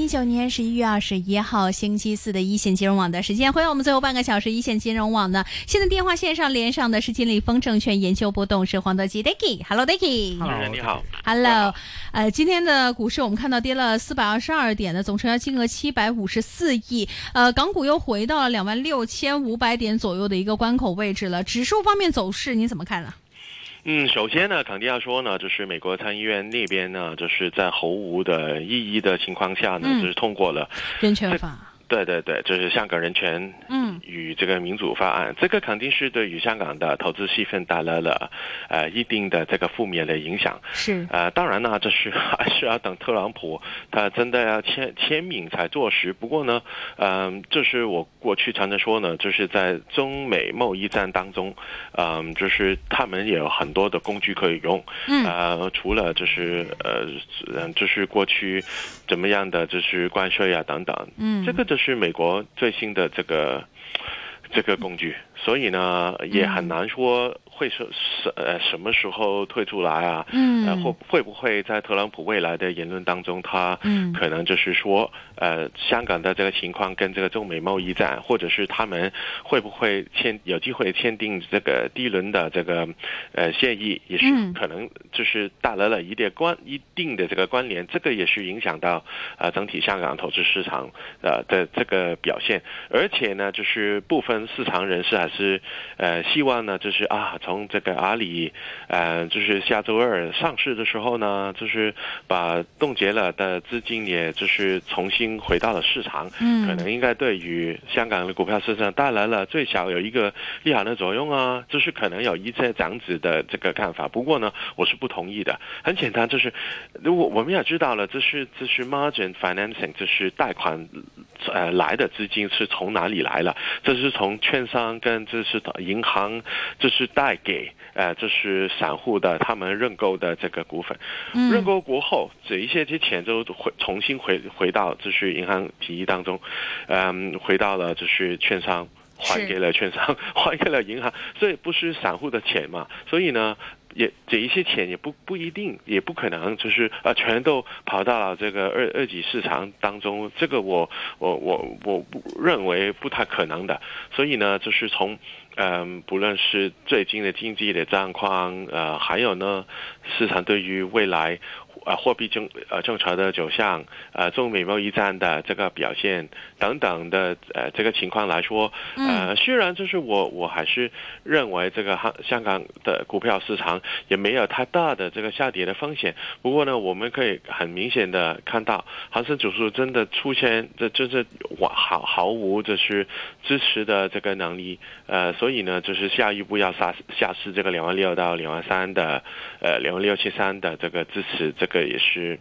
一九年十一月二十一号星期四的一线金融网的时间，回到我们最后半个小时一线金融网呢。现在电话线上连上的是金利丰证券研究部董事黄德基 Dicky，Hello Dicky，Hello 你好 Hello，呃，今天的股市我们看到跌了四百二十二点的总成交金额七百五十四亿，呃，港股又回到了两万六千五百点左右的一个关口位置了。指数方面走势你怎么看呢？嗯，首先呢，肯定要说呢，就是美国参议院那边呢，就是在毫无的异议的情况下呢，嗯。就是通过了，人权法，对对对，就是香港人权嗯与这个民主法案，这个肯定是对于香港的投资气氛带来了呃一定的这个负面的影响。是，呃，当然呢，这是 还是要等特朗普他真的要签签名才坐实。不过呢，嗯、这是我过去常常说呢，就是在中美贸易战当中，嗯、就是他们也有很多的工具可以用。嗯呃，除了就是呃，嗯就是过去怎么样的就是关税啊等等，嗯，这个就是是美国最新的这个这个工具，所以呢也很难说会是什呃什么时候退出来啊？嗯。呃会会不会在特朗普未来的言论当中，他嗯。可能就是说呃香港的这个情况跟这个中美贸易战，或者是他们会不会签有机会签订这个第一轮的这个呃协议，也是嗯。可能就是带来了一点关一定的这个关联，这个也是影响到呃整体香港投资市场呃的这个表现，而且呢，就是部分市场人士还是呃希望呢，就是啊从这个阿里呃就是下周二上市的时候呢，就是把冻结了的资金，也就是重新回到了市场，嗯可能应该对于香港的股票市场带来了最少有一个利好的作用啊，就是可能有一些这样子的这个看法。不过呢，我是不同意的。很简单，就是如果我们也知道了，这是这是 margin financing，这是贷款呃来的资金是从哪里来了？这是从券商跟这是银行，这是贷给呃这是散户的他们认购的这个股份。嗯认购过后，这一些这钱就回重新回回到就是银行体系当中，嗯，回到了就是券商。还给了券商，还给了银行，所以不是散户的钱嘛？所以呢，也这一些钱也不不一定，也不可能就是呃全都跑到了这个二二级市场当中，这个我我我我不认为不太可能的。所以呢，就是从嗯、不论是最近的经济的状况，呃，还有呢，市场对于未来呃货币政呃政策的走向，呃中美贸易战的这个表现等等的呃这个情况来说，呃虽然就是我我还是认为这个香香港的股票市场也没有太大的这个下跌的风险，不过呢，我们可以很明显的看到恒生指数真的出现这这是毫毫无就是支持的这个能力，呃，所以呢，就是下一步要下下试这个两万六到两万三的呃两万六七三的这个支持，这个也是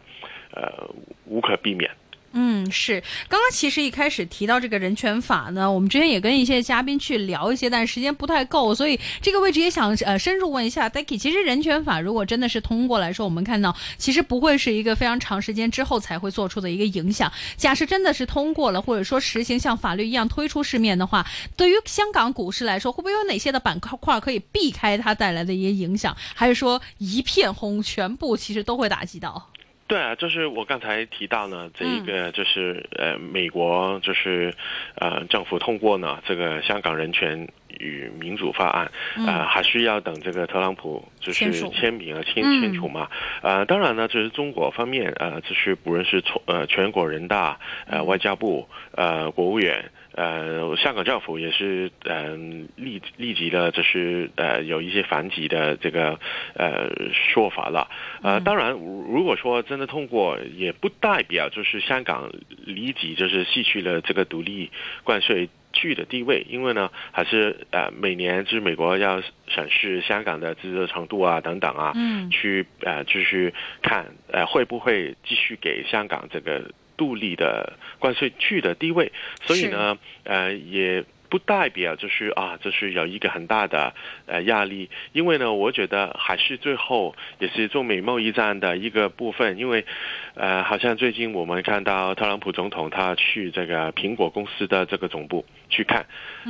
呃无可避免。嗯，是。刚刚其实一开始提到这个人权法呢，我们之前也跟一些嘉宾去聊一些，但是时间不太够，所以这个位置也想呃深入问一下 Dicky。其实人权法如果真的是通过来说，我们看到其实不会是一个非常长时间之后才会做出的一个影响。假设真的是通过了，或者说实行像法律一样推出市面的话，对于香港股市来说，会不会有哪些的板块可以避开它带来的一些影响？还是说一片红，全部其实都会打击到？对啊，就是我刚才提到呢，这一个就是、呃，美国就是呃政府通过呢这个香港人权与民主法案，呃，还需要等这个特朗普就是签名啊签嗯签署嘛。呃，当然呢，就是中国方面呃，就是不论是从呃全国人大、呃外交部、呃国务院。呃，香港政府也是嗯、立立即的，就是呃有一些反击的这个呃说法了。呃，当然，如果说真的通过，也不代表就是香港立即就是失去了这个独立关税区的地位，因为呢，还是呃每年就是美国要审视香港的自治程度啊等等啊，嗯。去呃就是看呃会不会继续给香港这个独立的关税区的地位，所以呢，呃也不代表就是啊，就是有一个很大的呃压力，因为呢，我觉得还是最后也是中美贸易战的一个部分，因为呃，好像最近我们看到特朗普总统他去这个苹果公司的这个总部去看，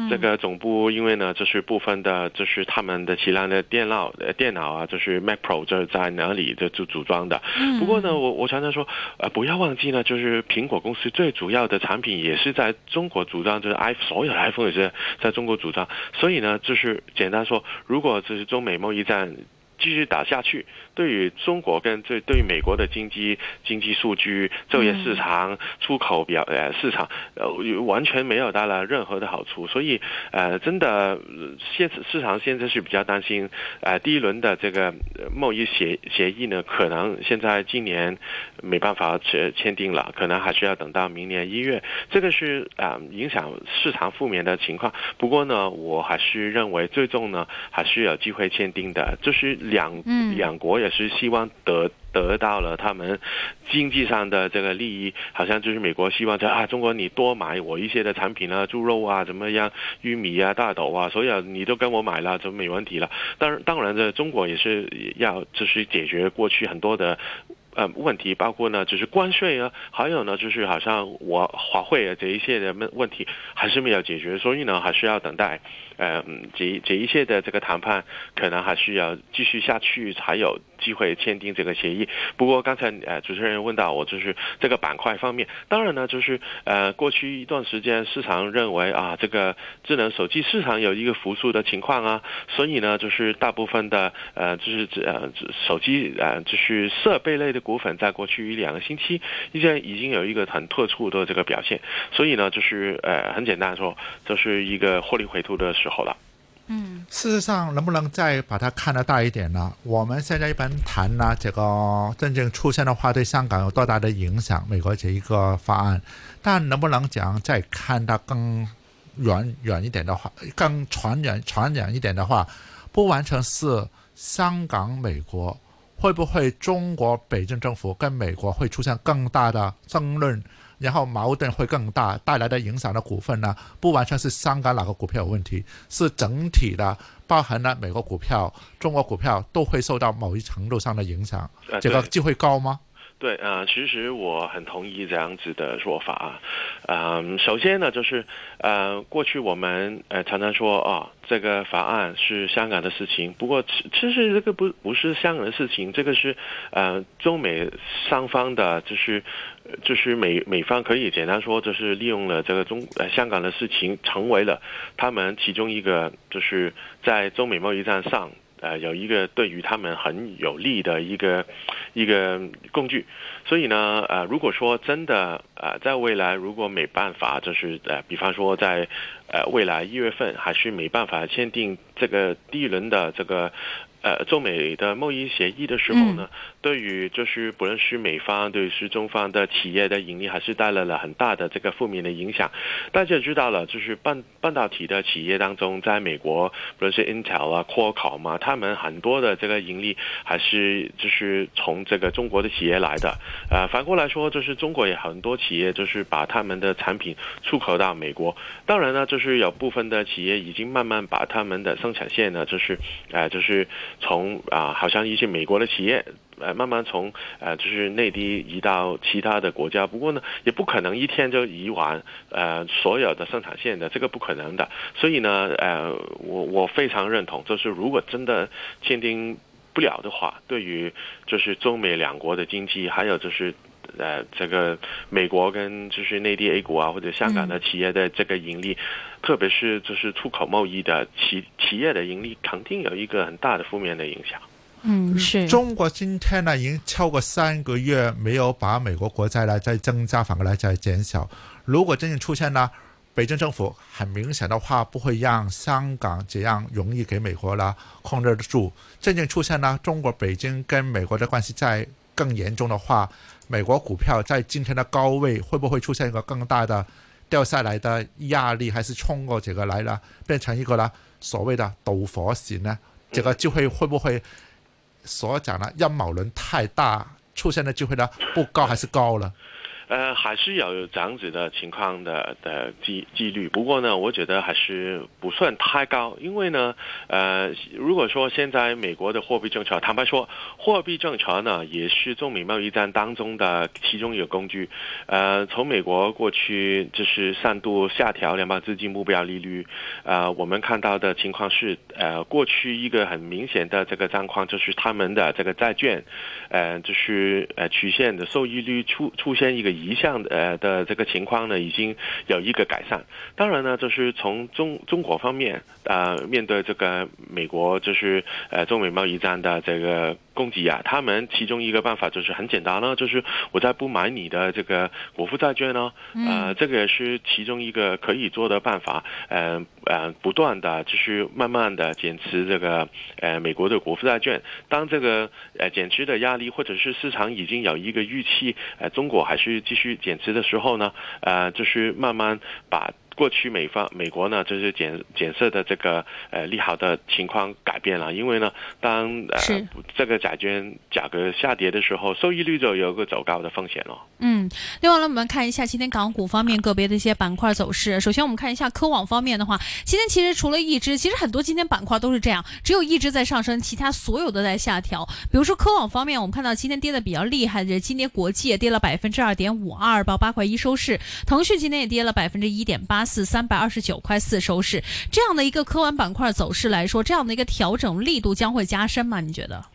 这个总部因为呢，就是部分的，就是他们的其他的电脑呃电脑啊，就是 Mac Pro 就是在哪里就就组装的。不过呢，我我常常说呃，不要忘记呢，就是苹果公司最主要的产品也是在中国组装，就是 i 所有的 iPhone。是在中国主张，所以呢，就是简单说，如果这是中美贸易战继续打下去。对于中国跟对对于美国的经济经济数据、就业市场、出口表呃市场呃完全没有带来任何的好处，所以呃真的现市场现在是比较担心呃第一轮的这个贸易协协议呢，可能现在今年没办法签签订了，可能还需要等到明年一月，这个是啊影响市场负面的情况。不过呢，我还是认为最终呢还是有机会签订的，就是两两国也。是希望得得到了他们经济上的这个利益，好像就是美国希望说啊，中国你多买我一些的产品啊，猪肉啊怎么样，玉米啊、大豆啊，所有你都跟我买了，就没问题了。当然，当然这，中国也是要就是解决过去很多的。呃，问题包括呢，就是关税啊，还有呢，就是好像我华汇啊这一些的问问题还是没有解决，所以呢，还需要等待，呃，这这一些的这个谈判可能还需要继续下去才有机会签订这个协议。不过刚才呃主持人问到我，就是这个板块方面，当然呢，就是呃过去一段时间市场认为啊，这个智能手机市场有一个复苏的情况啊，所以呢，就是大部分的呃就是呃手机呃就是设备类的。股份在过去一两个星期，现在已经有一个很特殊的这个表现，所以呢，就是呃，很简单说，就是一个获利回吐的时候了。嗯，事实上，能不能再把它看得大一点呢？我们现在一般谈呢，这个真正出现的话，对香港有多大的影响？美国这一个法案，但能不能讲再看得更远远一点的话，更传远传远一点的话，不完全是香港美国。会不会中国北京政府跟美国会出现更大的争论，然后矛盾会更大，带来的影响的股份呢？不完全是香港哪个股票有问题，是整体的，包含了美国股票、中国股票都会受到某一程度上的影响。这个机会高吗？对啊，其实我很同意这样子的说法啊。嗯，首先呢，就是呃，过去我们呃常常说啊，这个法案是香港的事情。不过其实这个不不是香港的事情，这个是呃中美双方的，就是就是美美方可以简单说，就是利用了这个中呃香港的事情，成为了他们其中一个，就是在中美贸易战上。呃，有一个对于他们很有利的一个一个工具，所以呢，呃，如果说真的呃，在未来如果没办法，就是呃，比方说在呃未来一月份还是没办法签订这个第一轮的这个。呃，中美的贸易协议的时候呢，对于就是不论是美方，对于是中方的企业的盈利，还是带来了很大的这个负面的影响。大家也知道了，就是半半导体的企业当中，在美国，不论是 Intel 啊、Qualcomm 嘛，他们很多的这个盈利还是就是从这个中国的企业来的。呃，反过来说，就是中国也很多企业就是把他们的产品出口到美国。当然呢，就是有部分的企业已经慢慢把他们的生产线呢，就是呃，就是。从啊，好像一些美国的企业，呃，慢慢从呃，就是内地移到其他的国家。不过呢，也不可能一天就移完呃所有的生产线的，这个不可能的。所以呢，呃，我我非常认同，就是如果真的签订不了的话，对于就是中美两国的经济，还有就是。呃，这个美国跟就是内地 A 股啊，或者香港的企业的这个盈利，特别是就是出口贸易的企企业的盈利，肯定有一个很大的负面的影响。嗯，是。中国今天呢，已经超过三个月没有把美国国债呢再增加，反过来再减少。如果真正出现呢，北京政府很明显的话，不会让香港这样容易给美国呢控制得住。真正出现呢，中国北京跟美国的关系再更严重的话。美国股票在今天的高位会不会出现一个更大的掉下来的压力，还是冲过这个来了，变成一个呢所谓的导火线呢？这个就会会不会所讲的阴谋论太大，出现的机会呢不高还是高了？呃，还是有这样子的情况的的几几率，不过呢，我觉得还是不算太高，因为呢，呃，如果说现在美国的货币政策，坦白说，货币政策呢也是中美贸易战当中的其中一个工具。呃，从美国过去就是三度下调联邦资金目标利率，呃，我们看到的情况是，呃，过去一个很明显的这个状况就是他们的这个债券，呃，就是呃曲线的收益率出出现一个。一项呃的这个情况呢，已经有一个改善。当然呢，就是从中中国方面啊，面对这个美国就是呃中美贸易战的这个攻击啊，他们其中一个办法就是很简单呢，就是我再不买你的这个国富债券呢，呃，这个也是其中一个可以做的办法。嗯呃，呃不断的就是慢慢的减持这个呃美国的国富债券。当这个呃减持的压力或者是市场已经有一个预期，呃，中国还是。继续减持的时候呢，呃，就是慢慢把。过去美方美国呢，就是检检测的这个呃利好的情况改变了，因为呢，当呃这个债券价格下跌的时候，收益率就有个走高的风险了。嗯，另外呢，我们看一下今天港股方面个别的一些板块走势。首先，我们看一下科网方面的话，今天其实除了一只，其实很多今天板块都是这样，只有一只在上升，其他所有的在下调。比如说科网方面，我们看到今天跌的比较厉害的，今天国际也跌了百分之二点五二，报八块一收市。腾讯今天也跌了百分之一点八。四三百二十九块四收市，这样的一个科网板块走势来说，这样的一个调整力度将会加深吗？你觉得？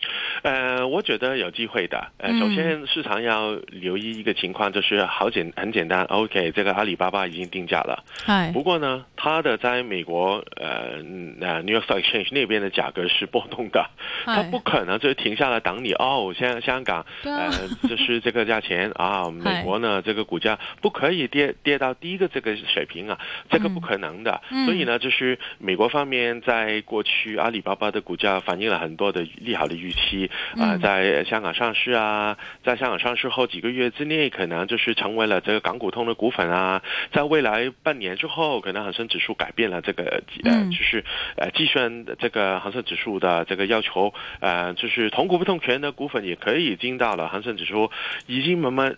呃，我觉得有机会的。呃，首先市场要留意一个情况，就是好简很简单。OK，这个阿里巴巴已经定价了。哎。不过呢，它的在美国呃呃 New York Stock Exchange 那边的价格是波动的，它不可能就是停下来等你哦。香香港呃就是这个价钱啊，美国呢这个股价不可以跌跌到第一个这个水平啊。这个不可能的，所以呢，就是美国方面在过去阿里巴巴的股价反映了很多的利好的预期啊，在香港上市啊，在香港上市后几个月之内，可能就是成为了这个港股通的股份啊，在未来半年之后，可能恒生指数改变了这个呃，就是呃计算这个恒生指数的这个要求，呃，就是同股不同权的股份也可以进到了恒生指数，已经慢慢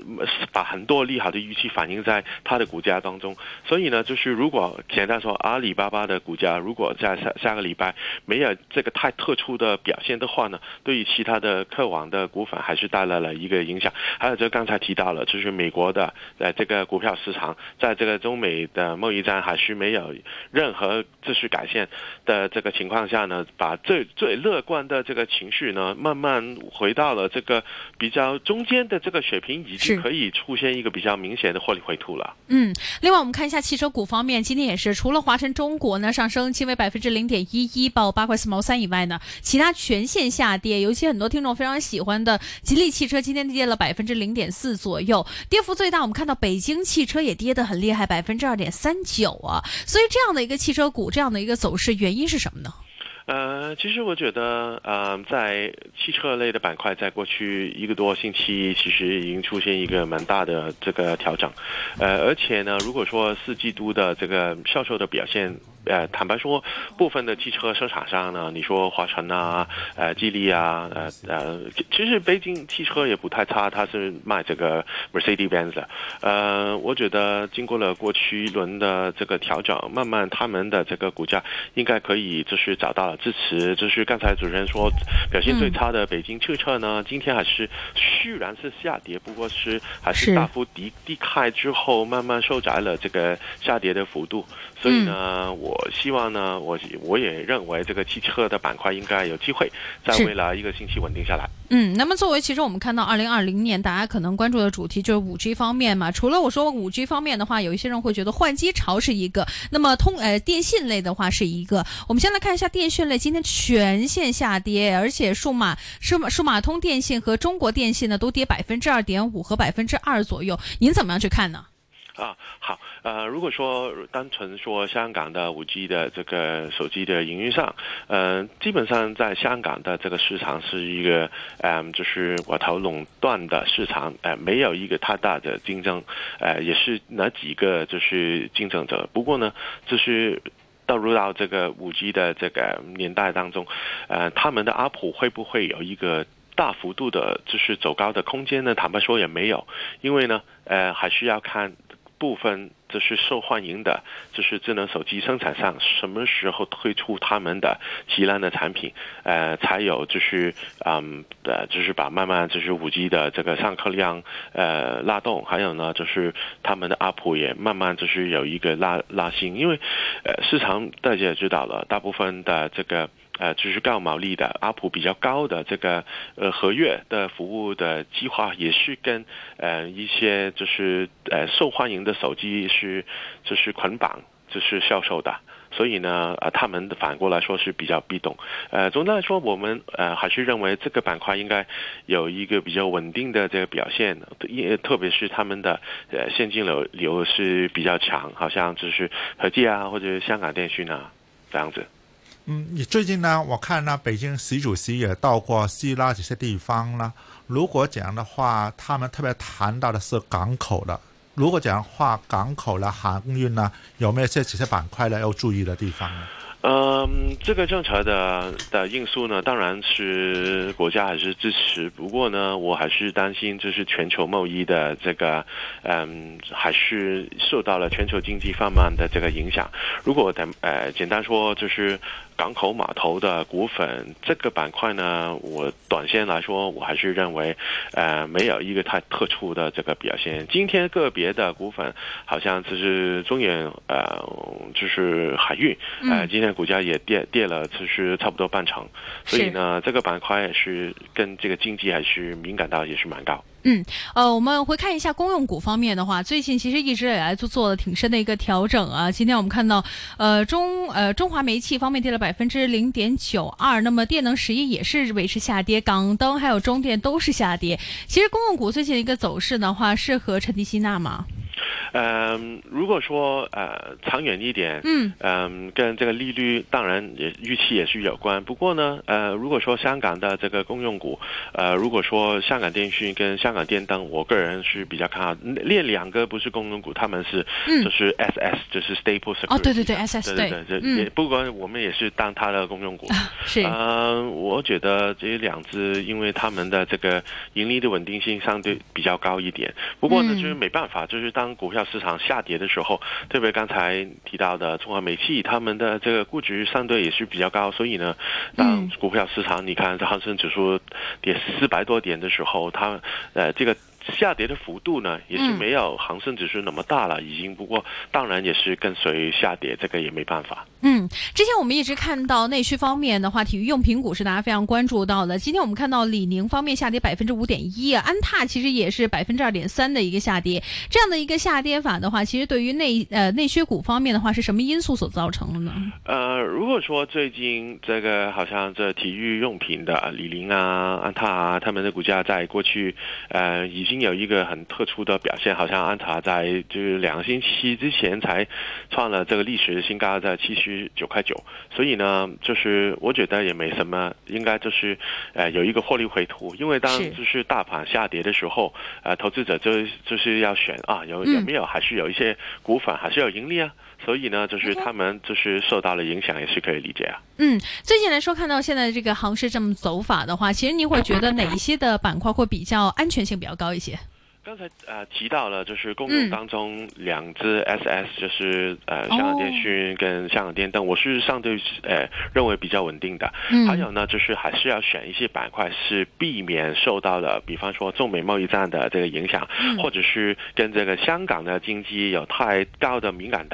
把很多利好的预期反映在它的股价当中，所以呢。就是是如果简单说，阿里巴巴的股价如果在下下个礼拜没有这个太特殊的表现的话呢，对于其他的客网的股份还是带来了一个影响。还有就刚才提到了，就是美国的呃这个股票市场，在这个中美的贸易战还是没有任何秩序改善的这个情况下呢，把最最乐观的这个情绪呢，慢慢回到了这个比较中间的这个水平，已经可以出现一个比较明显的获利回吐了。嗯，另外我们看一下汽车。股方面，今天也是除了华晨中国呢上升，轻微百分之零点一一，报八块四毛三以外呢，其他全线下跌。尤其很多听众非常喜欢的吉利汽车，今天跌了百分之零点四左右，跌幅最大。我们看到北京汽车也跌得很厉害，百分之二点三九啊。所以这样的一个汽车股，这样的一个走势，原因是什么呢？呃，其实我觉得，呃，在汽车类的板块，在过去一个多星期，其实已经出现一个蛮大的这个调整，呃，而且呢，如果说四季度的这个销售的表现。呃，坦白说，部分的汽车生产商呢，你说华晨啊，呃，吉利啊，呃呃，其实北京汽车也不太差，它是卖这个 Mercedes-Benz 的。呃，我觉得经过了过去一轮的这个调整，慢慢他们的这个股价应该可以就是找到了支持。就是刚才主持人说表现最差的北京汽车呢，今天还是虽然是下跌，不过是还是大幅低低开之后，慢慢收窄了这个下跌的幅度。所以呢，我。希望呢，我我也认为这个汽车的板块应该有机会在未来一个星期稳定下来。嗯，那么作为其实我们看到二零二零年大家可能关注的主题就是五 G 方面嘛。除了我说五 G 方面的话，有一些人会觉得换机潮是一个，那么通呃电信类的话是一个。我们先来看一下电讯类，今天全线下跌，而且数码数码数码通电信和中国电信呢都跌百分之二点五和百分之二左右。您怎么样去看呢？啊，好，呃，如果说单纯说香港的五 G 的这个手机的营运上，呃，基本上在香港的这个市场是一个，嗯，就是寡头垄断的市场，呃，没有一个太大的竞争，呃，也是那几个就是竞争者。不过呢，就是到入到这个五 G 的这个年代当中，呃，他们的阿普会不会有一个？大幅度的就是走高的空间呢，坦白说也没有，因为呢，呃，还是要看部分就是受欢迎的，就是智能手机生产商什么时候推出他们的旗舰的产品，呃，才有就是嗯呃，就是把慢慢就是五 G 的这个上课量呃拉动，还有呢就是他们的 UP 也慢慢就是有一个拉拉新，因为呃市场大家也知道了，大部分的这个。呃，就是高毛利的阿普比较高的这个呃合约的服务的计划，也是跟呃一些就是呃受欢迎的手机是就是捆绑就是销售的，所以呢呃他们反过来说是比较被动。呃，总的来说，我们呃还是认为这个板块应该有一个比较稳定的这个表现，也特别是他们的呃现金流流是比较强，好像就是和记啊或者香港电讯啊这样子。嗯，你最近呢？我看呢，北京习主席也到过希腊这些地方呢。如果讲的话，他们特别谈到的是港口的。如果讲话，港口的航运呢，有没有这这些板块呢要注意的地方？嗯，这个政策的的因素呢，当然是国家还是支持。不过呢，我还是担心，就是全球贸易的这个，嗯，还是受到了全球经济放慢的这个影响。如果等呃，简单说就是。港口码头的股份这个板块呢，我短线来说，我还是认为，呃，没有一个太特殊的这个表现。今天个别的股份好像就是中远，呃，就是海运，呃，今天股价也跌跌了，其实差不多半成。所以呢，这个板块也是跟这个经济还是敏感到也是蛮高。嗯，呃，我们回看一下公用股方面的话，最近其实一直以来都做了挺深的一个调整啊。今天我们看到，呃，中呃中华煤气方面跌了百分之零点九二，那么电能十一也是维持下跌，港灯还有中电都是下跌。其实公用股最近的一个走势的话，适合沉底吸纳吗？嗯，如果说呃长远一点，嗯，嗯，跟这个利率当然也预期也是有关。不过呢，呃，如果说香港的这个公用股，呃，如果说香港电讯跟香港电灯，我个人是比较看好。列两个不是公用股，他们是就是 S S，就是 Staple Security。哦，对对对，S S 对对对，也不管我们也是当它的公用股。是。嗯，我觉得这两只，因为他们的这个盈利的稳定性相对比较高一点。不过呢，就是没办法，就是当股票。市场下跌的时候，特别刚才提到的中华煤气，他们的这个估值相对也是比较高，所以呢，当股票市场你看恒生指数跌四百多点的时候，它呃这个。下跌的幅度呢，也是没有恒生指数那么大了，已经。不过当然也是跟随下跌，这个也没办法。嗯，之前我们一直看到内需方面的话，体育用品股是大家非常关注到的。今天我们看到李宁方面下跌百分之五点一，安踏其实也是百分之二点三的一个下跌。这样的一个下跌法的话，其实对于内呃内需股方面的话，是什么因素所造成的呢？呃，如果说最近这个好像这体育用品的李宁啊、安踏啊，他们的股价在过去呃已经。有一个很特殊的表现，好像安踏在就是两个星期之前才创了这个历史新高，在七十九块九。所以呢，就是我觉得也没什么，应该就是呃有一个获利回吐。因为当就是大盘下跌的时候，呃，投资者就就是要选啊，有有没有还是有一些股份还是有盈利啊。所以呢，就是他们就是受到了影响，也是可以理解啊。嗯，最近来说，看到现在这个行市这么走法的话，其实你会觉得哪一些的板块会比较安全性比较高一些？刚才呃提到了，就是公用当中两只 SS，就是呃香港电讯跟香港电灯，我是相对呃认为比较稳定的。还有呢，就是还是要选一些板块是避免受到了，比方说中美贸易战的这个影响，或者是跟这个香港的经济有太高的敏感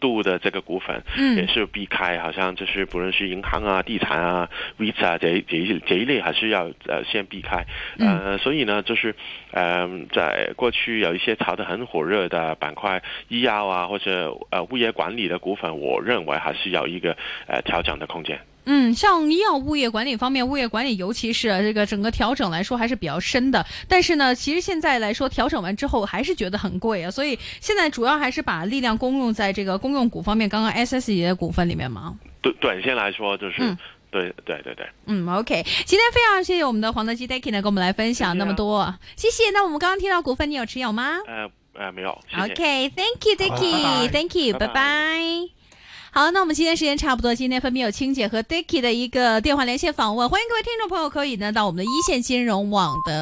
度的这个股份，也是避开。好像就是不论是银行啊、地产啊、visa 这这一这一类，还是要呃先避开。呃，所以呢，就是嗯在。在过去有一些炒得很火热的板块，医药啊或者呃物业管理的股份，我认为还是有一个呃调整的空间。嗯，像医药物业管理方面，物业管理尤其是这个整个调整来说还是比较深的。但是呢，其实现在来说调整完之后还是觉得很贵啊，所以现在主要还是把力量公用在这个公用股方面，刚刚 S S 的股份里面吗？短短线来说就是。对对对对，嗯，OK，今天非常谢谢我们的黄德基 Dicky 呢，跟我们来分享那么多，谢谢。那我们刚刚听到股份，你有持有吗？呃呃，没有。OK，Thank you Dicky，Thank you，拜拜。好，那我们今天时间差不多，今天分别有青姐和 Dicky 的一个电话连线访问，欢迎各位听众朋友可以呢到我们的一线金融网的。